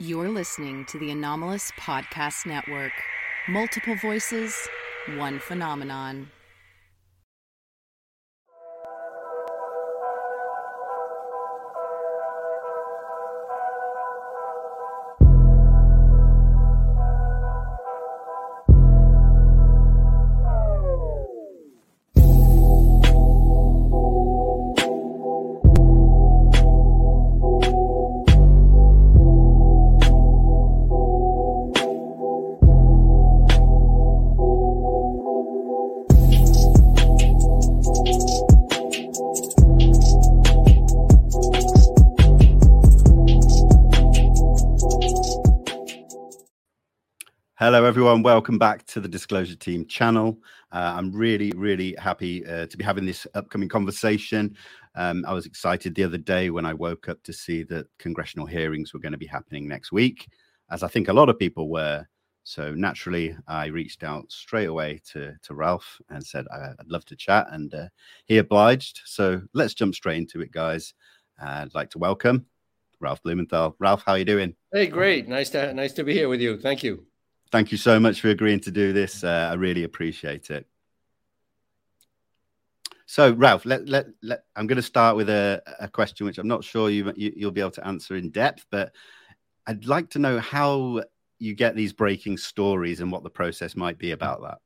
You're listening to the Anomalous Podcast Network. Multiple voices, one phenomenon. Welcome back to the Disclosure Team channel. Uh, I'm really, really happy uh, to be having this upcoming conversation. Um, I was excited the other day when I woke up to see that congressional hearings were going to be happening next week, as I think a lot of people were. So naturally, I reached out straight away to, to Ralph and said I'd love to chat, and uh, he obliged. So let's jump straight into it, guys. I'd like to welcome Ralph Blumenthal. Ralph, how are you doing? Hey, great. Nice to nice to be here with you. Thank you thank you so much for agreeing to do this. Uh, I really appreciate it. So, Ralph, let, let, let, I'm going to start with a, a question which I'm not sure you, you, you'll be able to answer in depth, but I'd like to know how you get these breaking stories and what the process might be about that.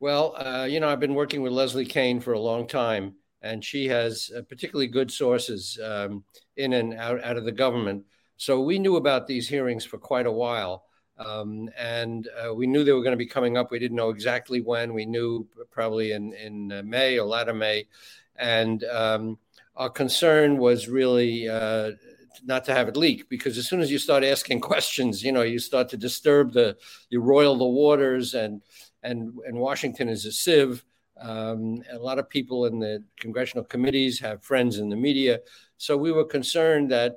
Well, uh, you know, I've been working with Leslie Kean for a long time, and she has uh, particularly good sources um, in and out, out of the government. So we knew about these hearings for quite a while. Um, and uh, we knew they were going to be coming up. We didn't know exactly when. We knew probably in in uh, May or latter May, and um, our concern was really uh, not to have it leak because as soon as you start asking questions, you know, you start to disturb the, you roil the waters, and and and Washington is a sieve. Um, a lot of people in the congressional committees have friends in the media, so we were concerned that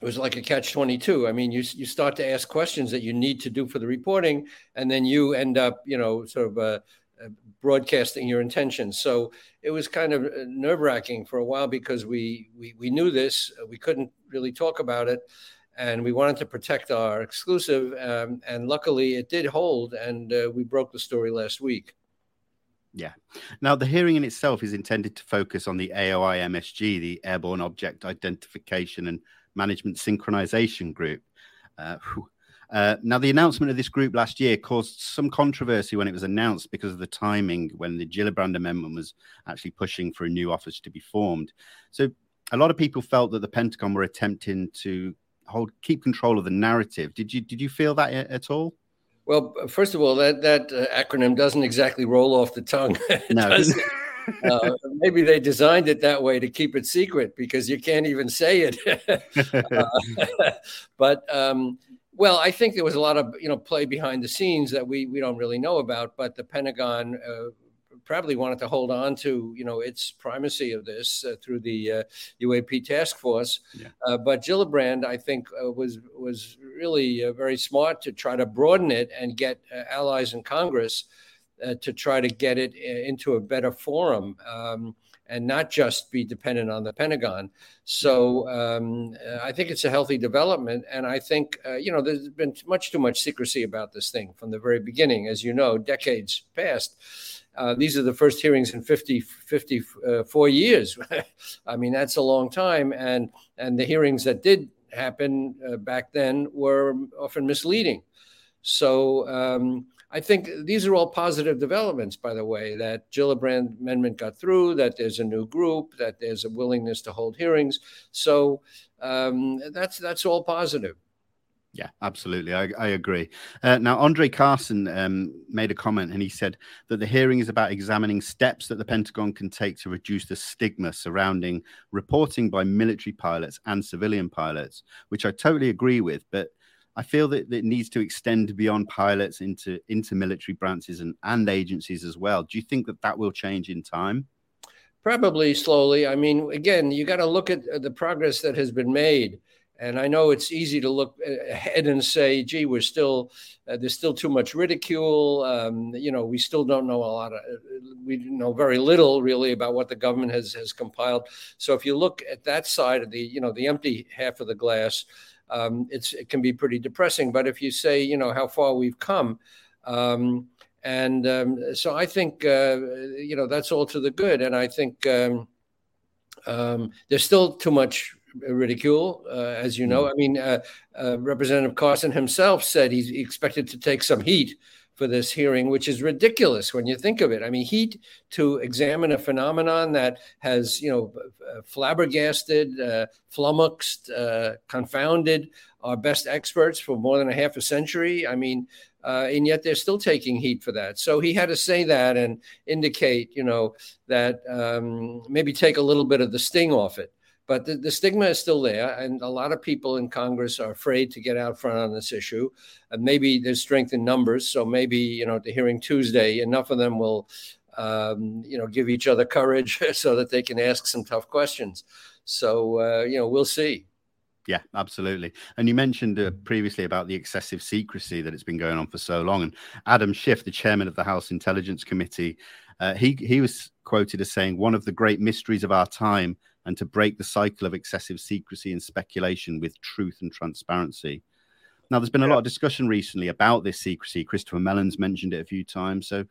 it was like a catch 22 i mean you, you start to ask questions that you need to do for the reporting and then you end up you know sort of uh, uh, broadcasting your intentions. So it was kind of uh, nerve wracking for a while because we, we we knew this. We couldn't really talk about it and we wanted to protect our exclusive um, and luckily it did hold and uh, we broke the story last week. Yeah. Now, the hearing in itself is intended to focus on the AOI MSG, the Airborne Object Identification and Management Synchronization Group. Uh, uh, now, the announcement of this group last year caused some controversy when it was announced because of the timing when the Gillibrand Amendment was actually pushing for a new office to be formed. So, a lot of people felt that the Pentagon were attempting to hold keep control of the narrative. Did you did you feel that at all? Well, first of all, that that uh, acronym doesn't exactly roll off the tongue. no uh, maybe they designed it that way to keep it secret because you can't even say it. uh, but um, well, I think there was a lot of you know play behind the scenes that we we don't really know about. But the Pentagon uh, probably wanted to hold on to you know its primacy of this uh, through the UAP uh, task force. Yeah. Uh, but Gillibrand, I think, uh, was was really very smart to try to broaden it and get allies in Congress uh, to try to get it uh, into a better forum um, and not just be dependent on the Pentagon. So um, I think it's a healthy development. And I think, uh, you know, there's been much too much secrecy about this thing from the very beginning. As you know, decades past. Uh, these are the first hearings in 50, 54 uh, years. I mean, that's a long time. And, and the hearings that did happen uh, back then were often misleading. So, um, I think these are all positive developments, by the way, that Gillibrand Amendment got through, that there's a new group, that there's a willingness to hold hearings. So um, that's that's all positive. Yeah, absolutely. I, I agree. Uh, now, Andre Carson um, made a comment and he said that the hearing is about examining steps that the Pentagon can take to reduce the stigma surrounding reporting by military pilots and civilian pilots, which I totally agree with. But I feel that, it needs to extend beyond pilots into into military branches and, and agencies as well. Do you think that that will change in time? Probably slowly. I mean, again, you got to look at the progress that has been made. And I know it's easy to look ahead and say, "Gee, we're still uh, there's still too much ridicule." Um, you know, we still don't know a lot of we know very little really about what the government has has compiled. So if you look at that side of the you know the empty half of the glass, um, it's it can be pretty depressing. But if you say, you know, how far we've come, um, and um, so I think uh, you know that's all to the good. And I think um, um, there's still too much ridicule, uh, as you know. Mm. I mean, uh, uh, Representative Carson himself said he expected to take some heat for this hearing, which is ridiculous when you think of it. I mean, heat to examine a phenomenon that has, you know, flabbergasted, uh, flummoxed, uh, confounded our best experts for more than a half a century. I mean, uh, and yet they're still taking heat for that. So he had to say that and indicate, you know, that um, maybe take a little bit of the sting off it. But the, the, stigma is still there, and a lot of people in Congress are afraid to get out front on this issue. And maybe there's strength in numbers, so maybe you know, the hearing Tuesday, enough of them will, um, you know, give each other courage so that they can ask some tough questions. So uh, you know, we'll see. Yeah, absolutely. And you mentioned uh, previously about the excessive secrecy that it's been going on for so long. And Adam Schiff, the chairman of the House Intelligence Committee, uh, he he was quoted as saying, "One of the great mysteries of our time, and to break the cycle of excessive secrecy and speculation with truth and transparency." Now, there's been a lot of discussion recently about this secrecy. Christopher Mellon's mentioned it a few times. So,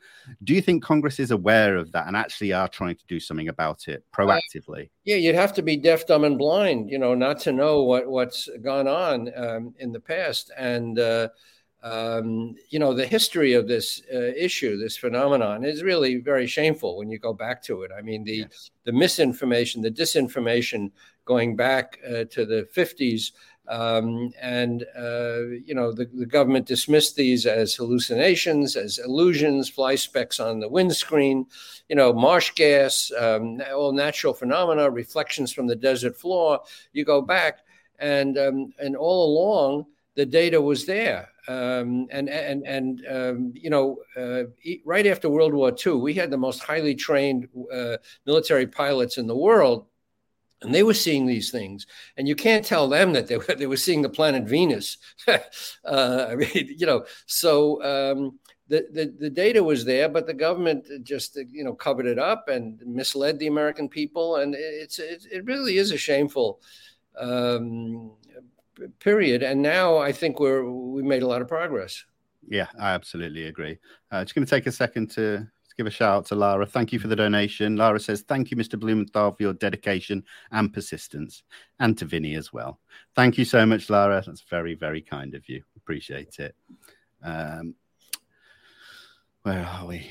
do you think Congress is aware of that and actually are trying to do something about it proactively? Uh, yeah, you'd have to be deaf, dumb, and blind, you know, not to know what what's gone on um, in the past. And uh, um, you know, the history of this uh, issue, this phenomenon, is really very shameful when you go back to it. I mean, the yes. the misinformation, the disinformation, going back uh, to the 50s. Um, and, uh, you know, the, the, government dismissed these as hallucinations, as illusions, fly specks on the windscreen, you know, marsh gas, um, all natural phenomena, reflections from the desert floor. You go back, and, um, and all along, the data was there. Um, and and and um, you know, uh, right after World War II, we had the most highly trained uh, military pilots in the world and they were seeing these things. And you can't tell them that they were, they were seeing the planet venus. Uh, i mean you know so um, the, the, the data was there but the government just you know covered it up and misled the american people. And it's it, it really is a shameful um, period and now i think we're we made a lot of progress yeah i absolutely agree uh, just going to take a second to give a shout out to Lara. Thank you for the donation. Lara says, Thank you, Mr. Blumenthal, for your dedication and persistence, and to Vinny as well. Thank you so much, Lara. That's very, very kind of you. Appreciate it. Um, where are we?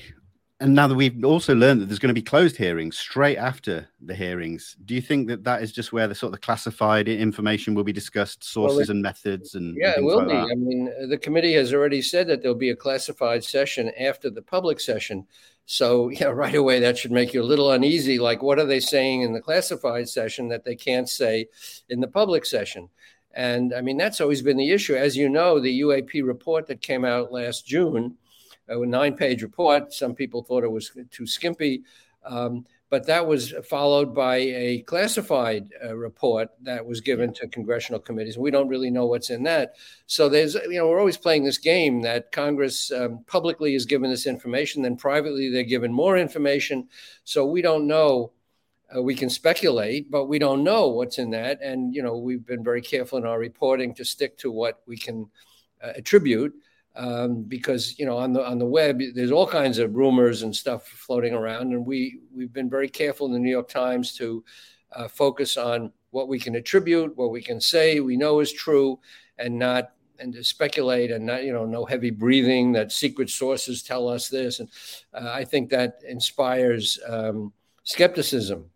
And now that we've also learned that there's going to be closed hearings straight after the hearings, do you think that that is just where the sort of the classified information will be discussed, sources well, it, and methods, and yeah, and it will like be. That? I mean, the committee has already said that there'll be a classified session after the public session. So, yeah, right away, that should make you a little uneasy. Like, what are they saying in the classified session that they can't say in the public session? And I mean, that's always been the issue. As you know, the UAP report that came out last June, a nine page report, some people thought it was too skimpy. Um, but that was followed by a classified uh, report that was given to congressional committees. We don't really know what's in that. So there's, you know, we're always playing this game that Congress um, publicly is given this information, then privately they're given more information. So we don't know. Uh, we can speculate, but we don't know what's in that. And you know, we've been very careful in our reporting to stick to what we can uh, attribute um, because you know on the on the web there's all kinds of rumors and stuff floating around, and we we've been very careful in the New York Times to uh, focus on what we can attribute, what we can say we know is true, and not and to speculate and not you know no heavy breathing that secret sources tell us this, and uh, I think that inspires um, skepticism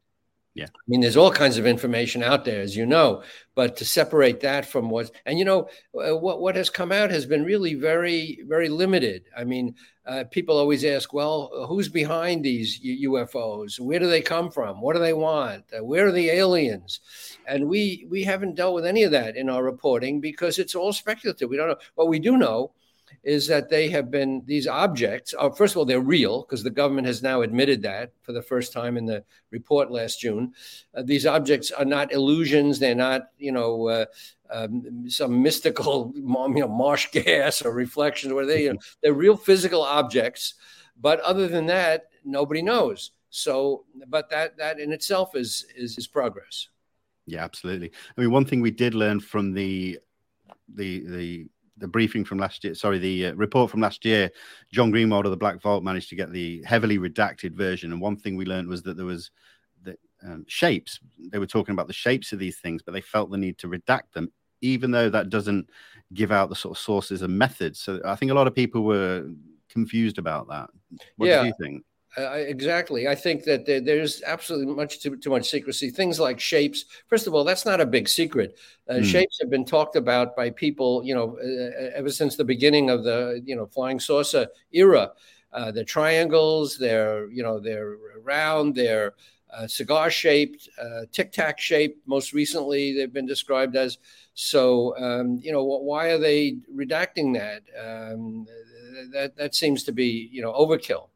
yeah. I mean, there's all kinds of information out there, as you know, but to separate that from what, and you know, uh, what, what has come out has been really very, very limited. I mean, uh, people always ask, well, who's behind these UFOs? Where do they come from? What do they want? Uh, where are the aliens? And we, we haven't dealt with any of that in our reporting because it's all speculative. We don't know. What we do know is that they have been these objects. Uh, first of all, they're real because the government has now admitted that for the first time in the report last June. Uh, these objects are not illusions. They're not, you know, uh, um, some mystical, you know, marsh gas or reflections. Where they, you know, they're real physical objects. But other than that, nobody knows. So, but that that in itself is is, is progress. Yeah, absolutely. I mean, one thing we did learn from the the the the briefing from last year, sorry, the uh, report from last year, John Greenwald of the Black Vault managed to get the heavily redacted version. And one thing we learned was that there was the um, shapes. They were talking about the shapes of these things, but they felt the need to redact them, even though that doesn't give out the sort of sources and methods. So I think a lot of people were confused about that. What yeah. do you think? Uh, exactly. I think that there, there's absolutely much too, too much secrecy. Things like shapes. First of all, that's not a big secret. Uh, mm. Shapes have been talked about by people, you know, uh, ever since the beginning of the, you know, flying saucer era. Uh, they're triangles. They're, you know, they're round. They're uh, cigar shaped, uh, tic tac shaped. Most recently, they've been described as. So, um, you know, why are they redacting that? Um, that that seems to be, you know, overkill.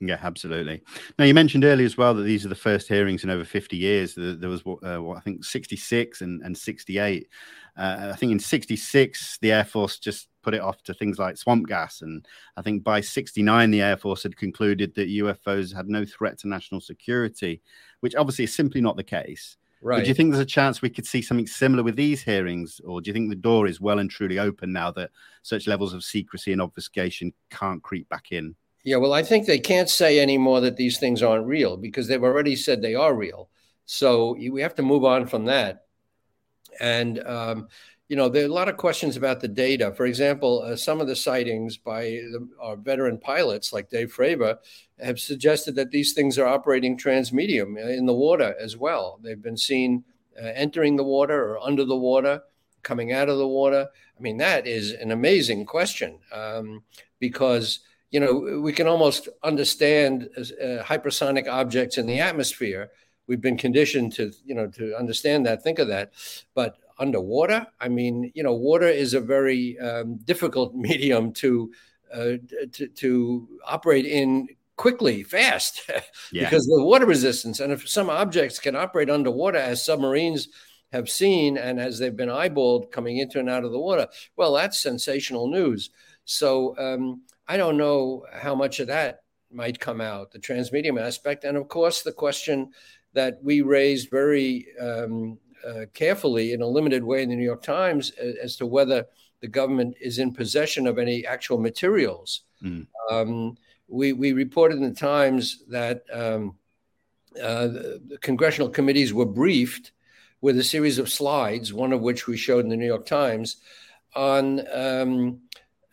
Yeah, absolutely. Now, you mentioned earlier as well that these are the first hearings in over 50 years. There, was, uh, what, I think, 66 and, and 68. Uh, I think in 66, the Air Force just put it off to things like swamp gas. And I think by 69, the Air Force had concluded that UFOs had no threat to national security, which obviously is simply not the case. Right. But do you think there's a chance we could see something similar with these hearings? Or do you think the door is well and truly open now that such levels of secrecy and obfuscation can't creep back in? Yeah, well, I think they can't say anymore that these things aren't real because they've already said they are real. So we have to move on from that. And, um, you know, there are a lot of questions about the data. For example, uh, some of the sightings by the, our veteran pilots, like Dave Fravor, have suggested that these things are operating transmedium in the water as well. They've been seen uh, entering the water or under the water, coming out of the water. I mean, that is an amazing question um, because you know, we can almost understand uh, hypersonic objects in the atmosphere. We've been conditioned to, you know, to understand that, think of that. But underwater, I mean, you know, water is a very um, difficult medium to, uh, to to operate in quickly, fast, yeah. because of the water resistance. And if some objects can operate underwater, as submarines have seen, and as they've been eyeballed coming into and out of the water, well, that's sensational news. So um, I don't know how much of that might come out, the transmedium aspect. And of course, the question that we raised very um, uh, carefully in a limited way in the New York Times as to whether the government is in possession of any actual materials. Mm. Um, we, we reported in the Times that um, uh, the congressional committees were briefed with a series of slides, one of which we showed in the New York Times, on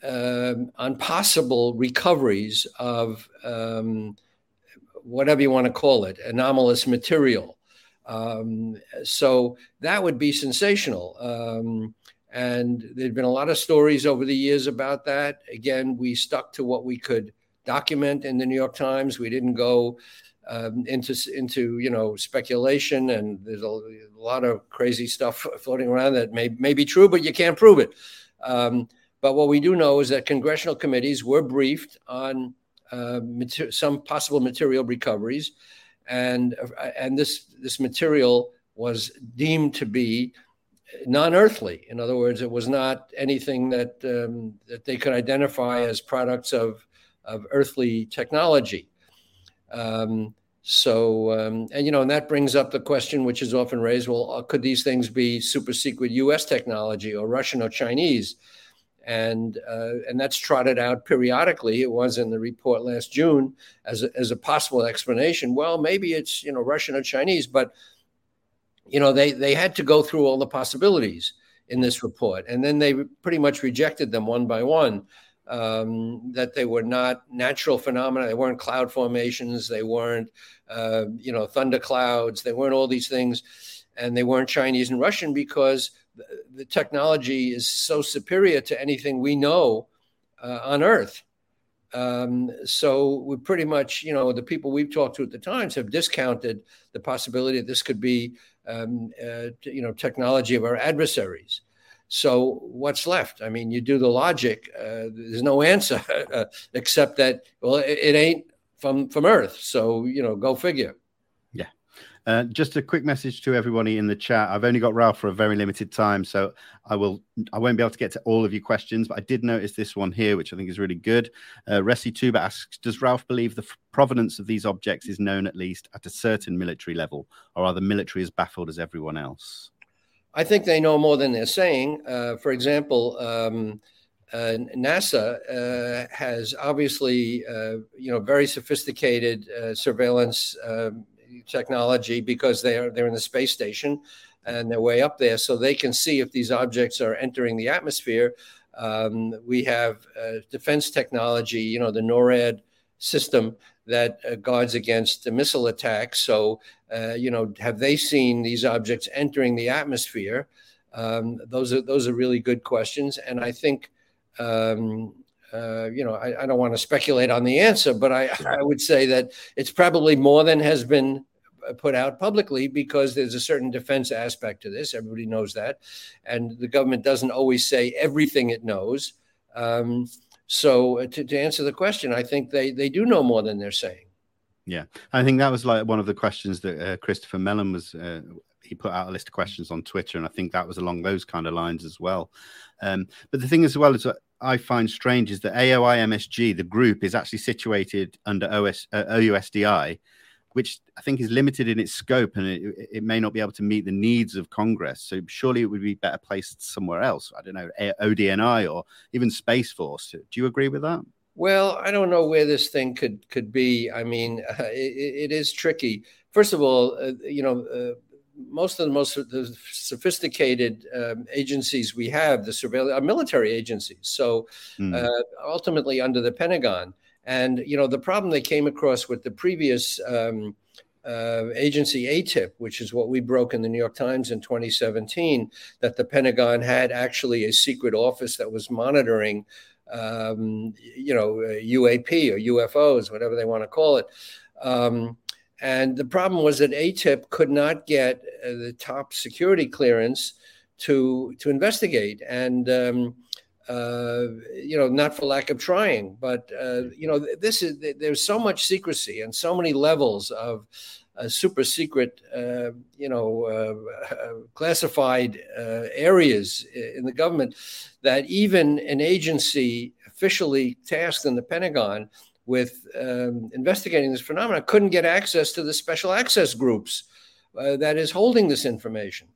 um, on possible recoveries of um, whatever you want to call it, anomalous material. Um, so that would be sensational. Um, and there'd been a lot of stories over the years about that. Again, we stuck to what we could document in the New York Times. We didn't go um, into into you know speculation, and there's a, a, lot of crazy stuff floating around that may may be true, but you can't prove it. Um, but what we do know is that congressional committees were briefed on uh, mater- some possible material recoveries, and uh, and this this material was deemed to be non-earthly. In other words, it was not anything that um, that they could identify as products of of earthly technology. Um, so, um, and you know, and that brings up the question, which is often raised: Well, uh, could these things be super secret U.S. technology or Russian or Chinese? And uh, and that's trotted out periodically. It was in the report last June as a, as a possible explanation. Well, maybe it's you know Russian or Chinese, but you know they they had to go through all the possibilities in this report, and then they pretty much rejected them one by one. Um, that they were not natural phenomena. They weren't cloud formations. They weren't, uh, you know, thunder clouds. They weren't all these things, and they weren't Chinese and Russian because the technology is so superior to anything we know uh, on Earth. Um, so we pretty much, you know, the people we've talked to at the Times have discounted the possibility that this could be, um, uh, you know, technology of our adversaries. So what's left? I mean, you do the logic. Uh, there's no answer uh, except that well, it, it ain't from from Earth. So you know, go figure. Uh, just a quick message to everybody in the chat. I've only got Ralph for a very limited time, so I will I won't be able to get to all of your questions. But I did notice this one here, which I think is really good. Uh, Resi Tuba asks, does Ralph believe the provenance of these objects is known at least at a certain military level, or are the military as baffled as everyone else? I think they know more than they're saying. Uh, for example, um, uh, NASA uh, has obviously, uh, you know, very sophisticated uh, surveillance um, technology because they are they're in the space station and they're way up there, so they can see if these objects are entering the atmosphere. Um, we have uh, defense technology, you know, the NORAD system that uh, guards against missile attacks. So, uh, you know, have they seen these objects entering the atmosphere? Um, those are those are really good questions, and I think. Um, uh, you know, I, I, don't want to speculate on the answer, but I, I would say that it's probably more than has been uh, put out publicly because there's a certain defense aspect to this. Everybody knows that. And the government doesn't always say everything it knows. Um, so uh, to, to answer the question, I think they, they do know more than they're saying. Yeah, I think that was like one of the questions that uh, Christopher Mellon was. Uh, he put out a list of questions on Twitter, and I think that was along those kind of lines as well. Um, but the thing as well is, I find strange is that AOI MSG, the group, is actually situated under OS, uh, OUSDI, which I think is limited in its scope and it, it, may not be able to meet the needs of Congress. So surely it would be better placed somewhere else. I don't know, ODNI or even Space Force. Do you agree with that? Well, I don't know where this thing could could be. I mean, uh, it, it is tricky. First of all, uh, you know, uh, most of the most the sophisticated um, agencies we have, the surveillance, are military agencies. So mm. ultimately, under the Pentagon. And you know, the problem they came across with the previous um, uh, agency AATIP, which is what we broke in the New York Times in 2017, that the Pentagon had actually a secret office that was monitoring, um, you know, UAP or UFOs, whatever they want to call it. Um, and the problem was that AATIP could not get uh, the top security clearance to to investigate. And um, uh, you know, not for lack of trying, but uh, you know, this is there's so much secrecy and so many levels of uh, super secret, uh, you know, uh, uh, classified areas in the government that even an agency officially tasked in the Pentagon with um, investigating this phenomenon couldn't get access to the special access groups that is holding this information.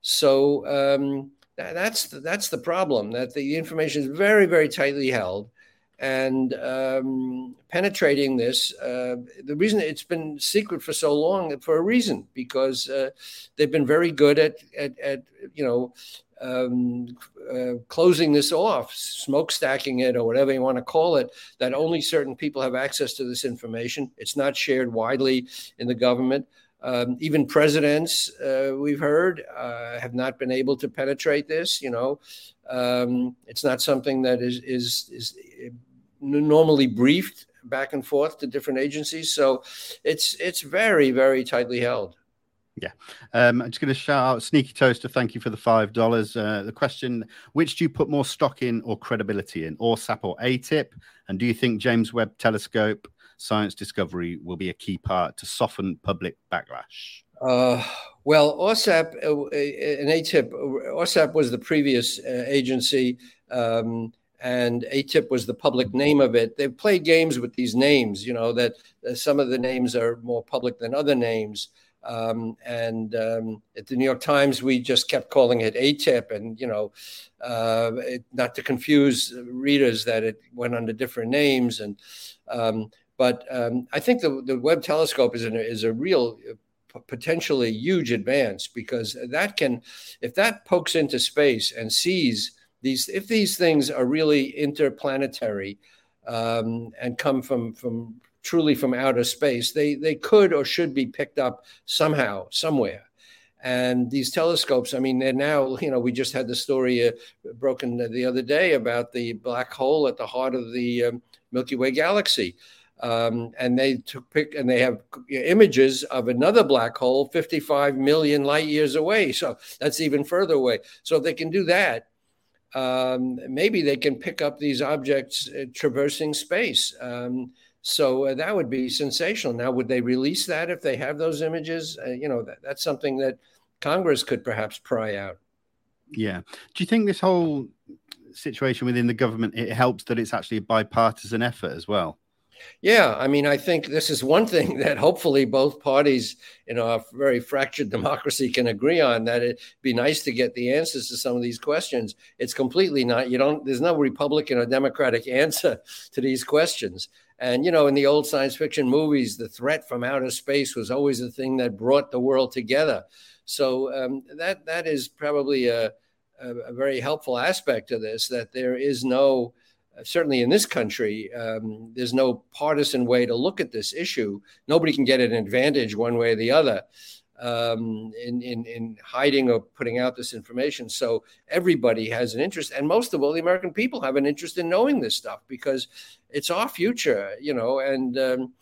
So. Um, that's the, that's the problem. That the information is very very tightly held, and um, penetrating this. Uh, the reason it's been secret for so long for a reason because uh, they've been very good at at, at you know. Um, uh, closing this off, smokestacking it, or whatever you want to call it, that only certain people have access to this information. It's not shared widely in the government. Um, even presidents, uh, we've heard, uh, have not been able to penetrate this. You know, um, it's not something that is is is normally briefed back and forth to different agencies. So it's it's very very tightly held. Yeah. Um, I'm just going to shout out Sneaky Toaster. Thank you for the $5. Uh, the question Which do you put more stock in or credibility in, or AAWSAP or AATIP? And do you think James Webb Telescope science discovery will be a key part to soften public backlash? Uh, well, AAWSAP uh, an AATIP, AAWSAP was the previous uh, agency, um, and AATIP was the public name of it. They've played games with these names, you know, that uh, some of the names are more public than other names. Um, and um, at the New York Times, we just kept calling it AATIP, and you know, uh, it, not to confuse readers that it went under different names. And um, but um, I think the, the Webb telescope is, an, is a real uh, potentially huge advance because that can, if that pokes into space and sees these, if these things are really interplanetary um, and come from from truly from outer space, they they could or should be picked up somehow, somewhere. And these telescopes, I mean, they're now, you know, we just had the story uh, broken the other day about the black hole at the heart of the um, Milky Way galaxy. Um, and they took pick and they have images of another black hole 55 million light years away. So that's even further away. So if they can do that, um, maybe they can pick up these objects uh, traversing space. Um, so uh, that would be sensational. Now, would they release that if they have those images? Uh, you know, that, that's something that Congress could perhaps pry out. Yeah. Do you think this whole situation within the government it helps that it's actually a bipartisan effort as well? Yeah, I mean, I think this is one thing that hopefully both parties in a very fractured democracy can agree on. That it'd be nice to get the answers to some of these questions. It's completely not. You don't. There's no Republican or Democratic answer to these questions. And you know, in the old science fiction movies, the threat from outer space was always the thing that brought the world together. So um, that that is probably a, a, a very helpful aspect of this. That there is no certainly in this country, um, there's no partisan way to look at this issue. Nobody can get an advantage one way or the other um, in, in, in hiding or putting out this information. So everybody has an interest, and most of all, the American people have an interest in knowing this stuff because it's our future, you know, and um,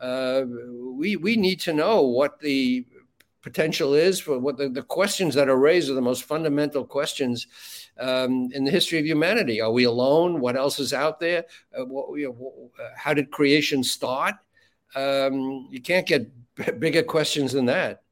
uh, we we need to know what the potential is for what the, the questions that are raised are the most fundamental questions um, in the history of humanity. Are we alone? What else is out there? Uh, what, you know, how did creation start? Um, you can't get b- bigger questions than that.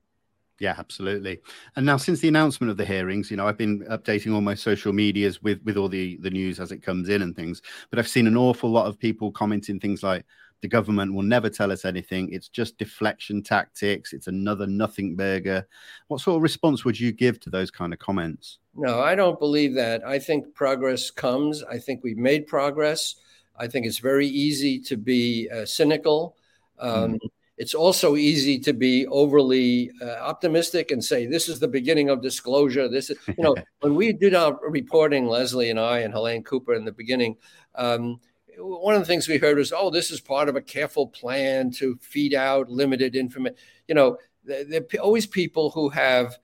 Yeah, absolutely. And now, since the announcement of the hearings, you know, I've been updating all my social medias with with all the the news as it comes in and things. But I've seen an awful lot of people commenting things like, the government will never tell us anything. It's just deflection tactics. It's another nothing burger. What sort of response would you give to those kind of comments? No, I don't believe that. I think progress comes. I think we've made progress. I think it's very easy to be uh, cynical. Um, mm. It's also easy to be overly uh, optimistic and say this is the beginning of disclosure. This is, you know, when we did our reporting, Leslie and I and Helene Cooper in the beginning. Um, one of the things we heard was, oh, this is part of a careful plan to feed out limited information. You know, there are always people who have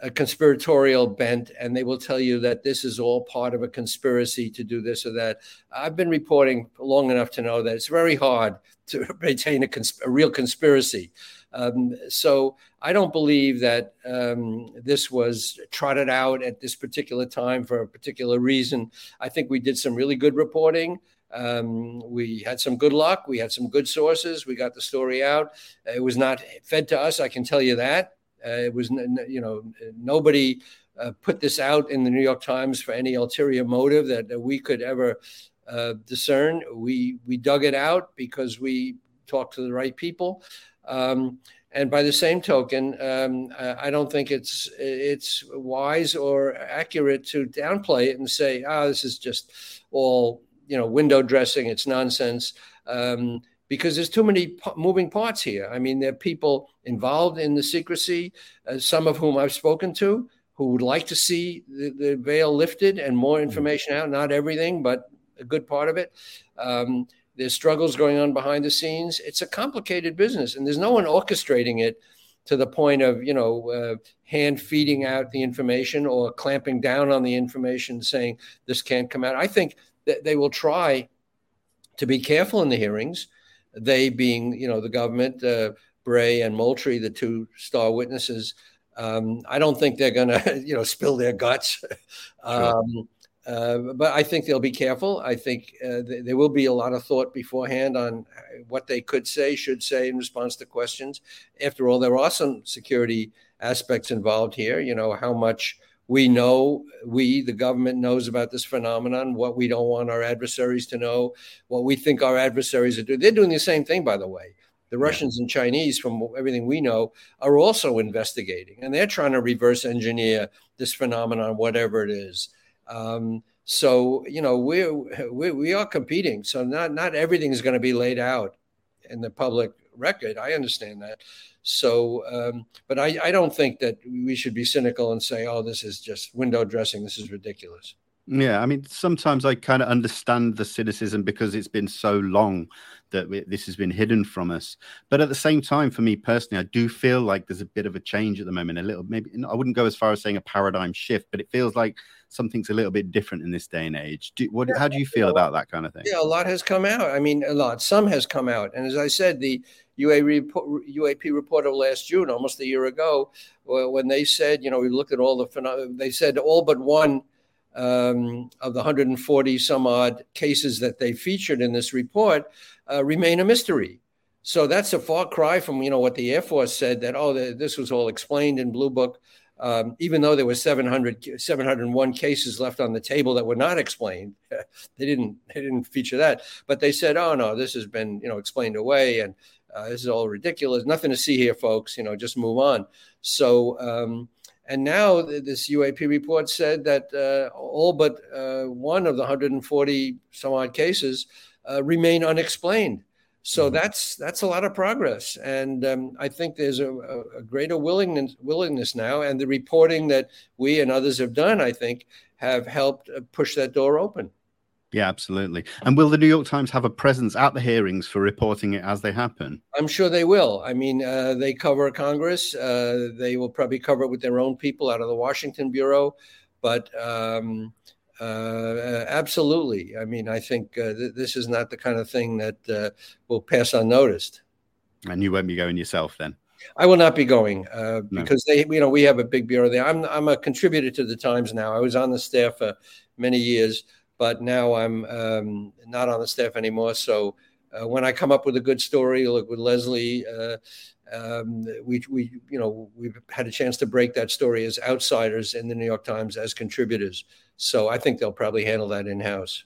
a conspiratorial bent and they will tell you that this is all part of a conspiracy to do this or that. I've been reporting long enough to know that it's very hard to maintain a, a real conspiracy. Um, so I don't believe that um, this was trotted out at this particular time for a particular reason. I think we did some really good reporting. Um, we had some good luck. We had some good sources. We got the story out. It was not fed to us. I can tell you that. Uh, it was, you know, nobody uh, put this out in the New York Times for any ulterior motive that, that we could ever uh, discern. We we dug it out because we talked to the right people. Um, and by the same token, um, I don't think it's it's wise or accurate to downplay it and say, "Ah, oh, this is just all you know window dressing. It's nonsense. Um, because there's too many p- moving parts here. I mean, there are people involved in the secrecy, uh, some of whom I've spoken to, who would like to see the, the veil lifted and more mm-hmm. information out. Not everything, but a good part of it. Um, there's struggles going on behind the scenes. It's a complicated business, and there's no one orchestrating it to the point of you know uh, hand feeding out the information or clamping down on the information, saying this can't come out. I think that they will try to be careful in the hearings. They being, you know, the government, uh, Bray and Moultrie, the two star witnesses. Um, I don't think they're going to, you know, spill their guts. um, uh, but I think they'll be careful. I think uh, th- there will be a lot of thought beforehand on what they could say, should say in response to questions. After all, there are some security aspects involved here. You know, how much we know we the government knows about this phenomenon what we don't want our adversaries to know what we think our adversaries are doing they're doing the same thing by the way the russians yeah. and chinese from everything we know are also investigating and they're trying to reverse engineer this phenomenon whatever it is um, so you know we're, we we are competing so not not everything is going to be laid out in the public record i understand that so, um, but I, I don't think that we should be cynical and say, oh, this is just window dressing. This is ridiculous. Yeah, I mean, sometimes I kind of understand the cynicism because it's been so long that we, this has been hidden from us. But at the same time, for me personally, I do feel like there's a bit of a change at the moment. A little, maybe I wouldn't go as far as saying a paradigm shift, but it feels like something's a little bit different in this day and age. Do, what, how do you feel about that kind of thing? Yeah, a lot has come out. I mean, a lot. Some has come out, and as I said, the UAP reporter last June, almost a year ago, when they said, you know, we looked at all the, phenomena. they said all but one um, of the 140 some odd cases that they featured in this report uh, remain a mystery. So that's a far cry from, you know, what the Air Force said that, oh, this was all explained in Blue Book. um, even though there were 700, 701 cases left on the table that were not explained. they didn't they didn't feature that, but they said, "Oh no, this has been you know explained away, and uh, this is all ridiculous. Nothing to see here, folks. You know, just move on." So. Um, and now this UAP report said that uh, all but uh, one of the 140 some odd cases uh, remain unexplained. So mm-hmm. that's that's a lot of progress, and um, I think there's a, a, greater willingness willingness now, and the reporting that we and others have done, I think, have helped uh, push that door open. Yeah, absolutely. And will the New York Times have a presence at the hearings for reporting it as they happen? I'm sure they will. I mean, uh, they cover Congress. Uh, they will probably cover it with their own people out of the Washington bureau, but. Um, uh, absolutely. I mean, I think uh, th- this is not the kind of thing that uh, will pass unnoticed. And you won't be going yourself then? I will not be going uh, no. because they, you know, we have a big bureau there. I'm I'm a contributor to the Times now. I was on the staff for many years, but now I'm um, not on the staff anymore. So uh, when I come up with a good story, like with Leslie, uh, um, we we you know we've had a chance to break that story as outsiders in the New York Times as contributors. So I think they'll probably handle that in house.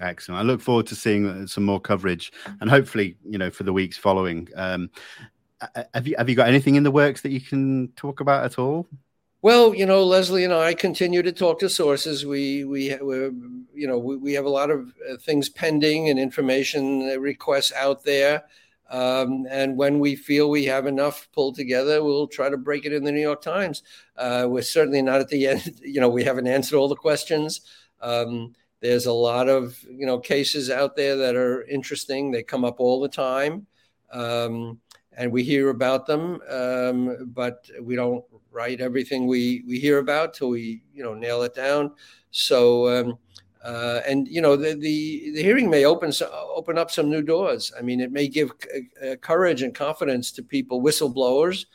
Excellent. I look forward to seeing uh, some more coverage, and hopefully, you know, for the weeks following. Um, have you have you got anything in the works that you can talk about at all? Well, you know, Leslie and I continue to talk to sources. We we we're, you know we, we have a lot of uh, things pending and information requests out there. Um, and when we feel we have enough pulled together, we'll try to break it in the New York Times. Uh, we're certainly not at the end. You know, we haven't answered all the questions. Um, there's a lot of you know cases out there that are interesting. They come up all the time, um, and we hear about them. Um, but we don't write everything we we hear about till we you know nail it down. So um, uh, and you know the, the, the hearing may open open up some new doors. I mean, it may give c- uh, courage and confidence to people, whistleblowers,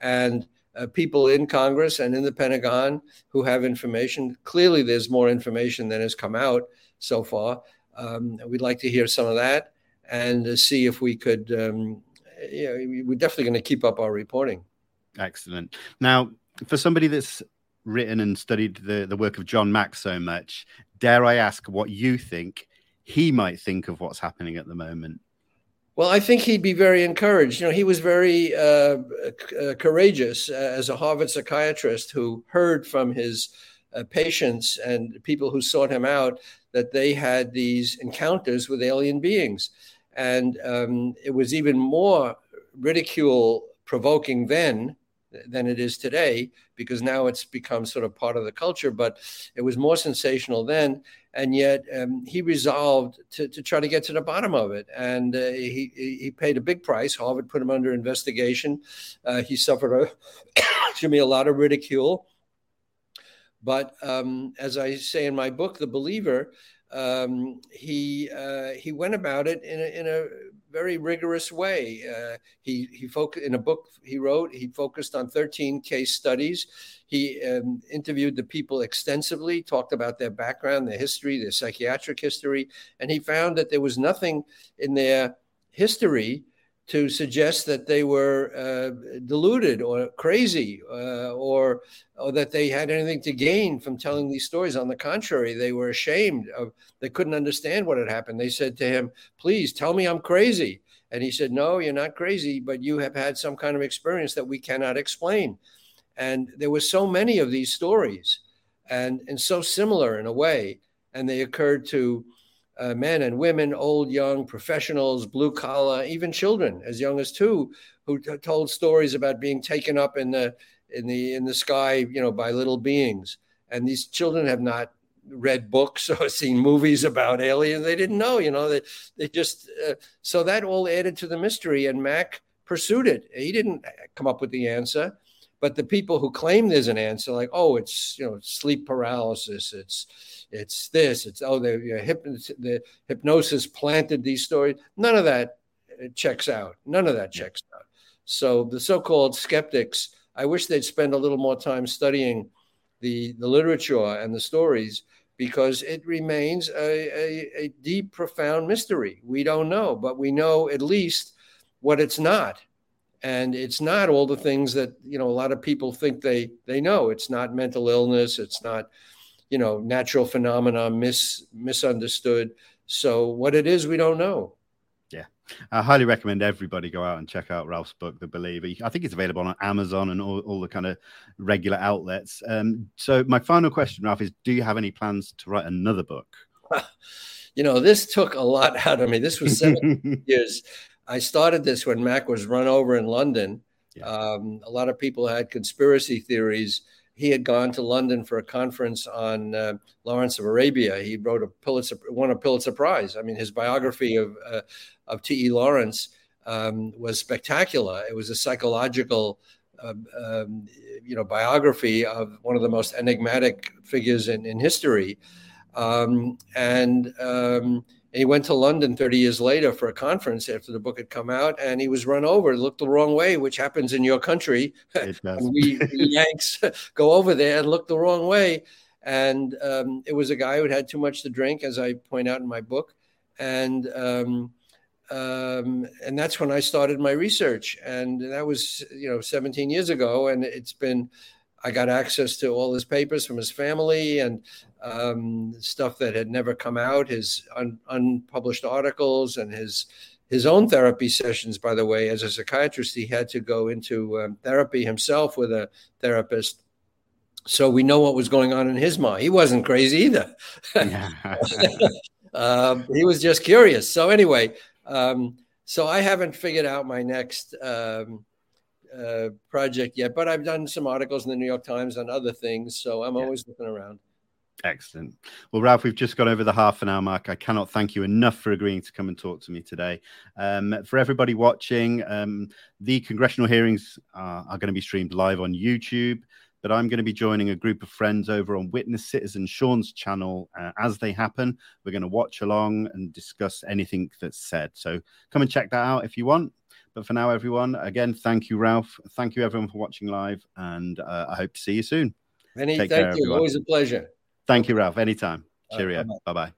and uh, people in Congress and in the Pentagon who have information. Clearly, there's more information than has come out so far. Um, we'd like to hear some of that and uh, see if we could. Um, you know, we're definitely going to keep up our reporting. Excellent. Now, for somebody that's written and studied the, the work of John Mack so much, dare I ask what you think he might think of what's happening at the moment? Well, I think he'd be very encouraged. You know, he was very uh, uh, courageous uh, as a Harvard psychiatrist who heard from his uh, patients and people who sought him out that they had these encounters with alien beings. And um, it was even more ridicule provoking then than it is today because now it's become sort of part of the culture. But it was more sensational then, and yet um, he resolved to, to try to get to the bottom of it, and uh, he he paid a big price. Harvard put him under investigation. Uh, he suffered a excuse me a lot of ridicule. But um, as I say in my book, The Believer, um, he uh, he went about it in a, in a very rigorous way. Uh, he he focused in a book he wrote. He focused on 13 case studies. He um, interviewed the people extensively, talked about their background, their history, their psychiatric history, and he found that there was nothing in their history to suggest that they were uh, deluded or crazy uh, or, or that they had anything to gain from telling these stories. On the contrary, they were ashamed of, they couldn't understand what had happened. They said to him, Please tell me I'm crazy. And he said, No, you're not crazy, but you have had some kind of experience that we cannot explain. And there were so many of these stories and, and so similar in a way. And they occurred to uh, men and women, old, young, professionals, blue collar, even children as young as two, who t- told stories about being taken up in the in the in the sky, you know, by little beings. And these children have not read books or seen movies about aliens. They didn't know, you know. They they just uh, so that all added to the mystery. And Mack pursued it. He didn't come up with the answer. But the people who claim there's an answer, like, oh, it's you know sleep paralysis, it's it's this, it's oh, the, you know, the hypnosis planted these stories. None of that uh, checks out. None of that checks out. So the so-called skeptics, I wish they'd spend a little more time studying the the literature and the stories because it remains a, a, a deep, profound mystery. We don't know, but we know at least what it's not and it's not all the things that you know a lot of people think they they know. It's not mental illness. It's not you know natural phenomena mis misunderstood. So what it is we don't know. Yeah. I highly recommend everybody go out and check out ralph's book the believer. I think it's available on amazon and all, all the kind of regular outlets. Um, so my final question ralph is do you have any plans to write another book? You know this took a lot out of me. This was seven years I started this when Mack was run over in London. Yeah. Um, a lot of people had conspiracy theories. He had gone to London for a conference on uh, Lawrence of Arabia. He wrote a Pulitzer, won a Pulitzer Prize. I mean, his biography of uh, of T. E. Lawrence um, was spectacular. It was a psychological, uh, um, you know, biography of one of the most enigmatic figures in, in history, um, and um, and he went to London 30 years later for a conference after the book had come out, and he was run over, looked the wrong way, which happens in your country. we, we, Yanks go over there and look the wrong way. And um, it was a guy who had too much to drink, as I point out in my book. And um, um, and that's when I started my research, and that was you know 17 years ago, and it's been I got access to all his papers from his family and um, stuff that had never come out, his un- unpublished articles, and his his own therapy sessions. By the way, as a psychiatrist, he had to go into um, therapy himself with a therapist. So we know what was going on in his mind. He wasn't crazy either. um, he was just curious. So anyway, um, so I haven't figured out my next um, uh, project yet, but I've done some articles in the New York Times on other things, so I'm yeah. always looking around. Excellent. Well, Ralph, we've just gone over the half an hour mark. I cannot thank you enough for agreeing to come and talk to me today. Um, for everybody watching, um, the congressional hearings are, are going to be streamed live on YouTube, but I'm going to be joining a group of friends over on Witness Citizen Sean's channel uh, as they happen. We're going to watch along and discuss anything that's said. So come and check that out if you want. But for now, everyone, again, thank you, Ralph. Thank you, everyone, for watching live. And uh, I hope to see you soon. Many thank care, you. Everyone. Always a pleasure. Thank you, Ralph. Anytime. Cheerio. Bye bye.